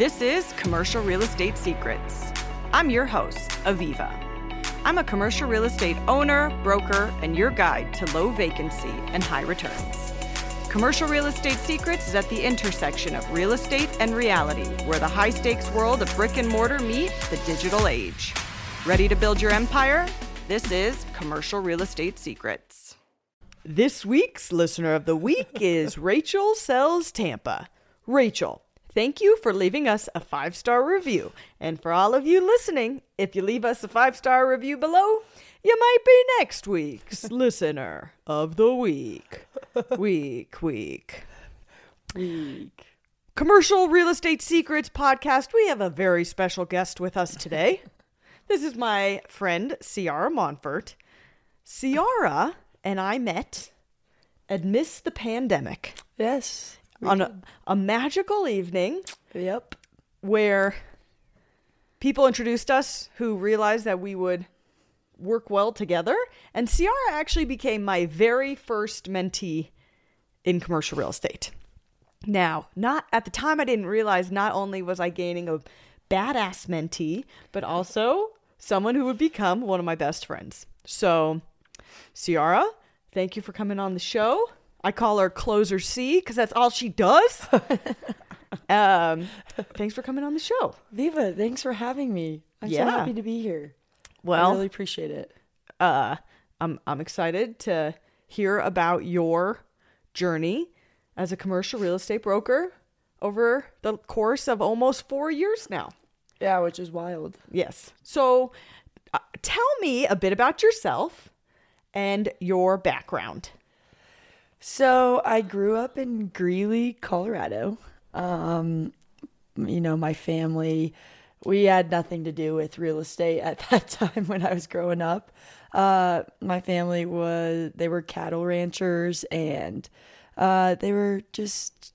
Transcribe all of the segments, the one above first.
This is Commercial Real Estate Secrets. I'm your host, Aviva. I'm a commercial real estate owner, broker, and your guide to low vacancy and high returns. Commercial Real Estate Secrets is at the intersection of real estate and reality, where the high stakes world of brick and mortar meet the digital age. Ready to build your empire? This is Commercial Real Estate Secrets. This week's listener of the week is Rachel Sells Tampa. Rachel, thank you for leaving us a five star review. And for all of you listening, if you leave us a five star review below, you might be next week's listener of the week. Week, week. Week. Commercial Real Estate Secrets podcast. We have a very special guest with us today. this is my friend, Ciara Monfort. Ciara and I met amidst the pandemic Yes. On a, a magical evening Yep. where people introduced us who realized that we would work well together. And Ciara actually became my very first mentee in commercial real estate. Now, not at the time, I didn't realize not only was I gaining a badass mentee, but also someone who would become one of my best friends. So, Ciara, thank you for coming on the show. I call her Closer C because that's all she does. um, thanks for coming on the show. Viva, thanks for having me. I'm Yeah. so happy to be here. Well, I really appreciate it. uh, I'm I'm excited to hear about your journey as a commercial real estate broker over the course of almost four years now. Yeah, which is wild. Yes. So, uh, tell me a bit about yourself and your background. So I grew up in Greeley, Colorado. Um, you know, my family, we had nothing to do with real estate at that time when I was growing up. Uh, my family was, they were cattle ranchers and uh, they were just,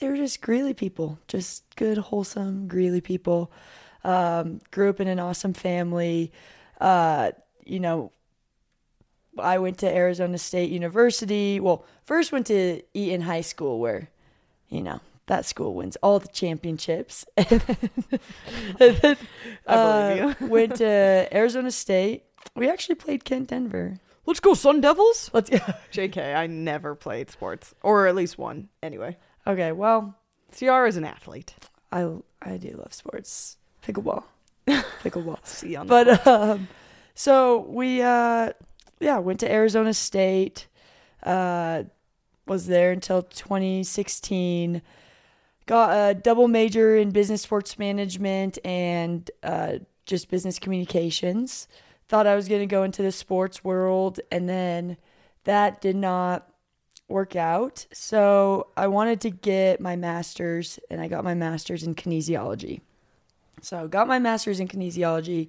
they were just Greeley people, just good, wholesome Greeley people. Um, grew up in an awesome family. Uh, you know, I went to Arizona State University. Well, first went to Eaton High School, where, you know, that school wins all the championships. and then, I believe uh, went to Arizona State. We actually played Kent Denver. Let's go, Sun Devils. Let's JK, I never played sports, or at least one. Anyway, Okay, well, Ciara is an athlete. I I do love sports. Pickleball. Pickleball. See on the but um so we uh yeah went to arizona state uh was there until 2016 got a double major in business sports management and uh just business communications. Thought i was going to go into the sports world and then that did not work out. So i wanted to get my master's and i got my master's in kinesiology. So got my master's in kinesiology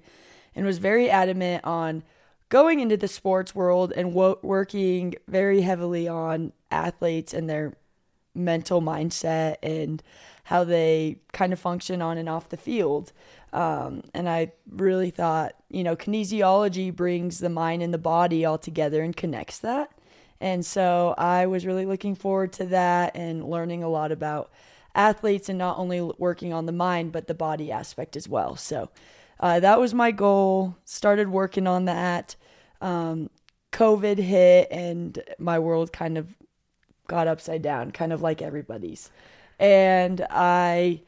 and was very adamant on going into the sports world and wo- working very heavily on athletes and their mental mindset and how they kind of function on and off the field. Um, and I really thought, you know, kinesiology brings the mind and the body all together and connects that. And so I was really looking forward to that and learning a lot about athletes and not only working on the mind, but the body aspect as well. So uh, that was my goal. Started working on that. Um, COVID hit and my world kind of got upside down, kind of like everybody's. And I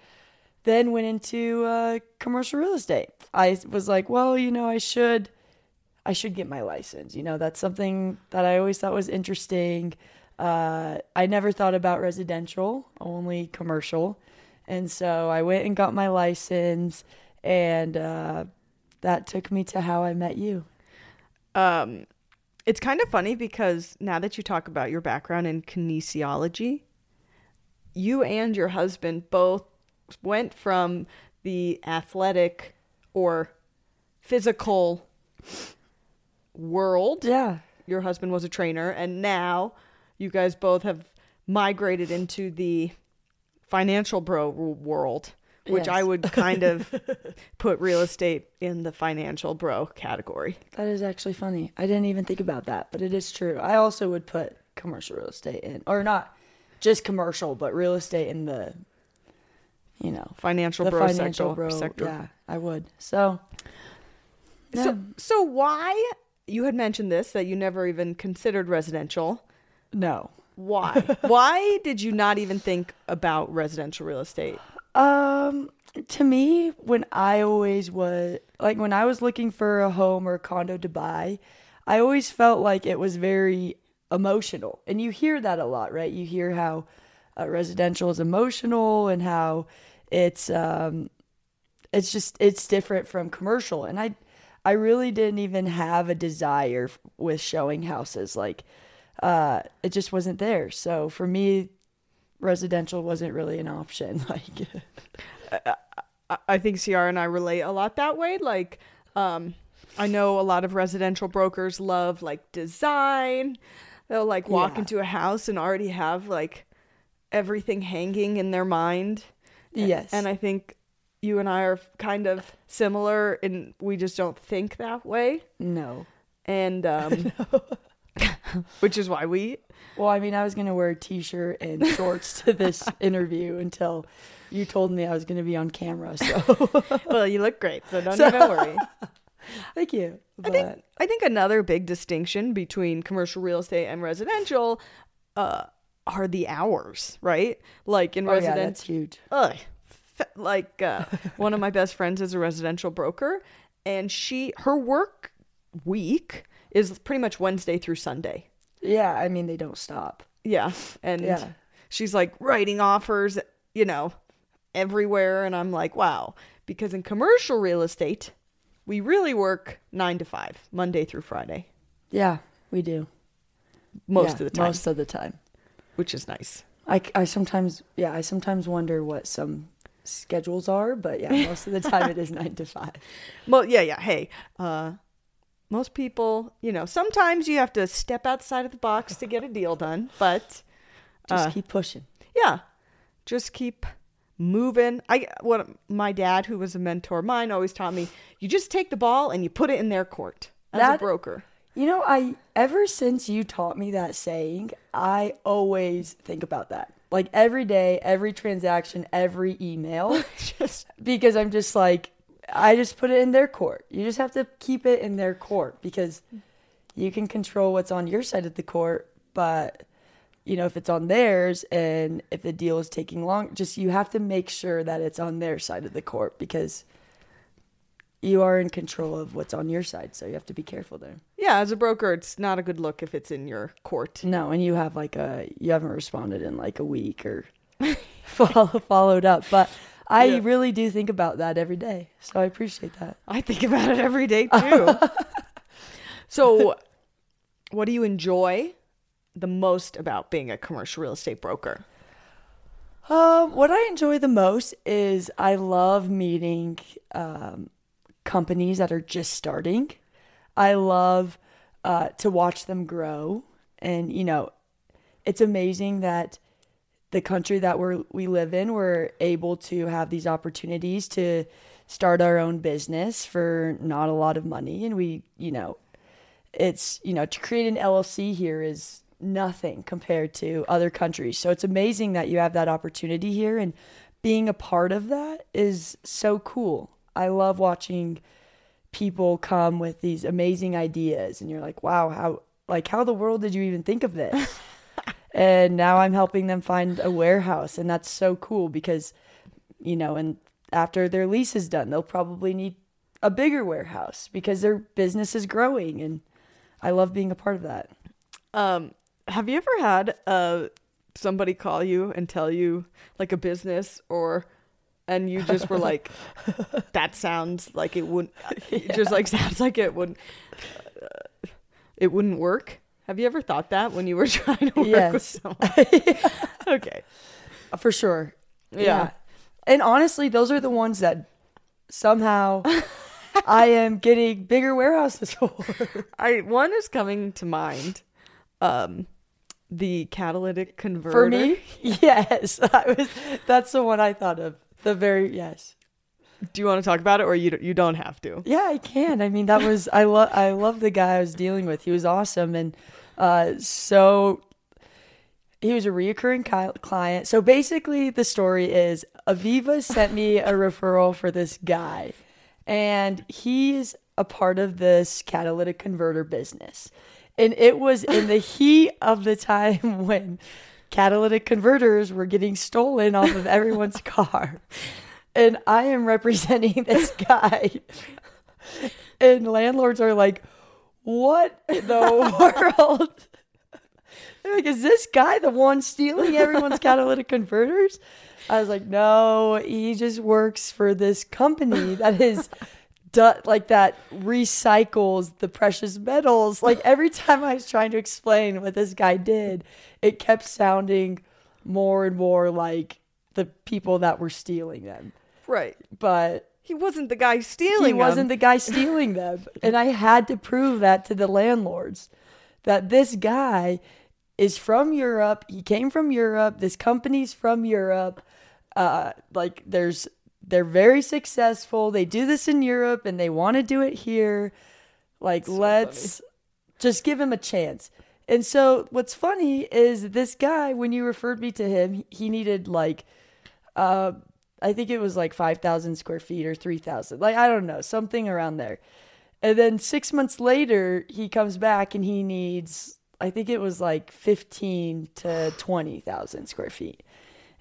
then went into uh, commercial real estate. I was like, well, you know, I should, I should get my license. You know, that's something that I always thought was interesting. Uh, I never thought about residential, only commercial, and so I went and got my license, and uh, that took me to how I met you. Um, it's kind of funny because now that you talk about your background in kinesiology, you and your husband both went from the athletic or physical world. Yeah, Your husband was a trainer, and now you guys both have migrated into the financial bro world, which I would kind of put real estate in the financial bro category. that is actually funny. I didn't even think about that, but it is true. I also would put commercial real estate in, or not just commercial, but real estate in the you know, financial bro financial sector. bro. sector. Yeah, I would. So, So, so why you had mentioned this that you never even considered residential? no. Why? why did you not even think about residential real estate? Um, to me, when I always was like when I was looking for a home or a condo to buy, I always felt like it was very emotional, and you hear that a lot, right? You hear how uh, residential is emotional and how it's um, it's just it's different from commercial, and I I really didn't even have a desire with showing houses. Like uh it just wasn't there. So for me residential wasn't really an option like I- I think CR and I relate a lot that way. Like, um, I know a lot of residential brokers love like design. They'll like walk Yeah. into a house and already have like everything hanging in their mind. Yes And I think you and I are kind of similar and we just don't think that way. no And um which is why we well i mean i was gonna wear a t-shirt and shorts to this interview until you told me i was gonna be on camera so well, you look great, so don't So- even worry. thank you I think I think another big distinction between commercial real estate and residential uh, are the hours, right? Like in oh yeah residential, that's huge ugh, like uh, one of my best friends is a residential broker, and she her work week is pretty much Wednesday through Sunday. yeah i mean they don't stop Yeah, and Yeah. she's like writing offers, you know, everywhere, and I'm like, wow, because in commercial real estate, we really work nine to five, Monday through Friday, yeah we do most Yeah, of the time, most of the time which is nice. I, I sometimes yeah i sometimes wonder what some schedules are but yeah most of the time it is nine to five Well, yeah, yeah. Hey, uh, most people, you know, sometimes you have to step outside of the box to get a deal done, but just Uh, keep pushing yeah, just keep moving. I what my dad, who was a mentor of mine, always taught me: you just take the ball and you put it in their court as a broker. You know, I ever since you taught me that saying, I always think about that. Like every day, every transaction, every email, just because I'm just like, I just put it in their court. You just have to keep it in their court because you can control what's on your side of the court, but you know, if it's on theirs and if the deal is taking long, just you have to make sure that it's on their side of the court because you are in control of what's on your side. So you have to be careful there. yeah, as a broker, it's not a good look if it's in your court. No, and you have like a you haven't responded in like a week or follow, followed up, but I Yeah. really do think about that every day. So I appreciate that. I think about it every day too. so, what do you enjoy the most about being a commercial real estate broker? Um, what I enjoy the most is I love meeting um, companies that are just starting. I love uh, to watch them grow, and you know, it's amazing that the country that we're we live in, we're able to have these opportunities to start our own business for not a lot of money, and we, you know, it's you know to create an LLC here is nothing compared to other countries. So it's amazing that you have that opportunity here and being a part of that is so cool. I love watching people come with these amazing ideas and you're like, "Wow, how like how the world did you even think of this?" and now I'm helping them find a warehouse and that's so cool because you know, and after their lease is done, they'll probably need a bigger warehouse because their business is growing and I love being a part of that. Um, have you ever had uh, somebody call you and tell you like a business or and you just were like that sounds like it wouldn't it just like sounds like it wouldn't uh, it wouldn't work have you ever thought that when you were trying to work with Yes. someone okay For sure. Yeah. And honestly, those are the ones that somehow I am getting bigger warehouses for. i one is coming to mind um the catalytic converter For me? Yes. Was that's the one I thought of. The very yes. Do you want to talk about it or you you don't have to Yeah, I can. I mean, that was I love I love the guy I was dealing with. He was awesome and uh so he was a reoccurring client. So basically the story is Aviva sent me a referral for this guy, and he's a part of this catalytic converter business. And it was in the heat of the time when catalytic converters were getting stolen off of everyone's car. And I am representing this guy. And landlords are like, what the world? They're like, is this guy the one stealing everyone's catalytic converters? I was like, no, he just works for this company that is like that recycles the precious metals. Like every time I was trying to explain what this guy did, it kept sounding more and more like the people that were stealing them. Right. But he wasn't the guy stealing he wasn't the guy stealing them. And I had to prove that to the landlords that this guy is from Europe. He came from Europe. This company's from Europe. Uh, like there's they're very successful. They do this in Europe and they want to do it here. Like, so let's funny. just give him a chance. And so, what's funny is this guy, when you referred me to him, he needed like, uh, I think it was like 5,000 square feet or 3,000. Like, I don't know, something around there. And then six months later, he comes back and he needs, I think it was like 15 to 20,000 square feet.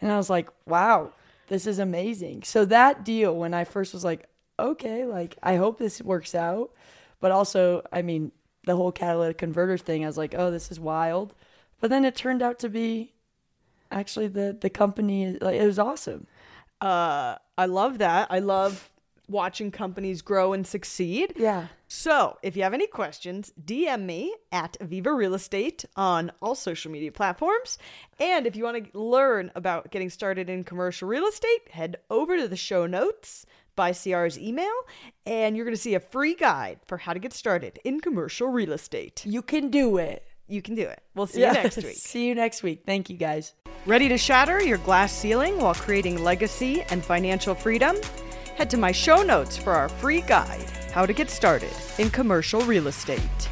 And I was like, wow, this is amazing. So that deal, when I first was like, okay, like I hope this works out, but also, I mean, the whole catalytic converter thing, I was like, oh, this is wild. But then it turned out to be actually the the company. Like it was awesome. Uh, I love that. I love watching companies grow and succeed. Yeah. So, if you have any questions, DM me at Viva Real Estate on all social media platforms. And if you want to learn about getting started in commercial real estate, head over to the show notes by CR's email, and you're going to see a free guide for how to get started in commercial real estate. You can do it. You can do it. We'll see yes. you next week. see you next week. Thank you, guys. Ready to shatter your glass ceiling while creating legacy and financial freedom? Head to my show notes for our free guide, How to Get Started in Commercial Real Estate.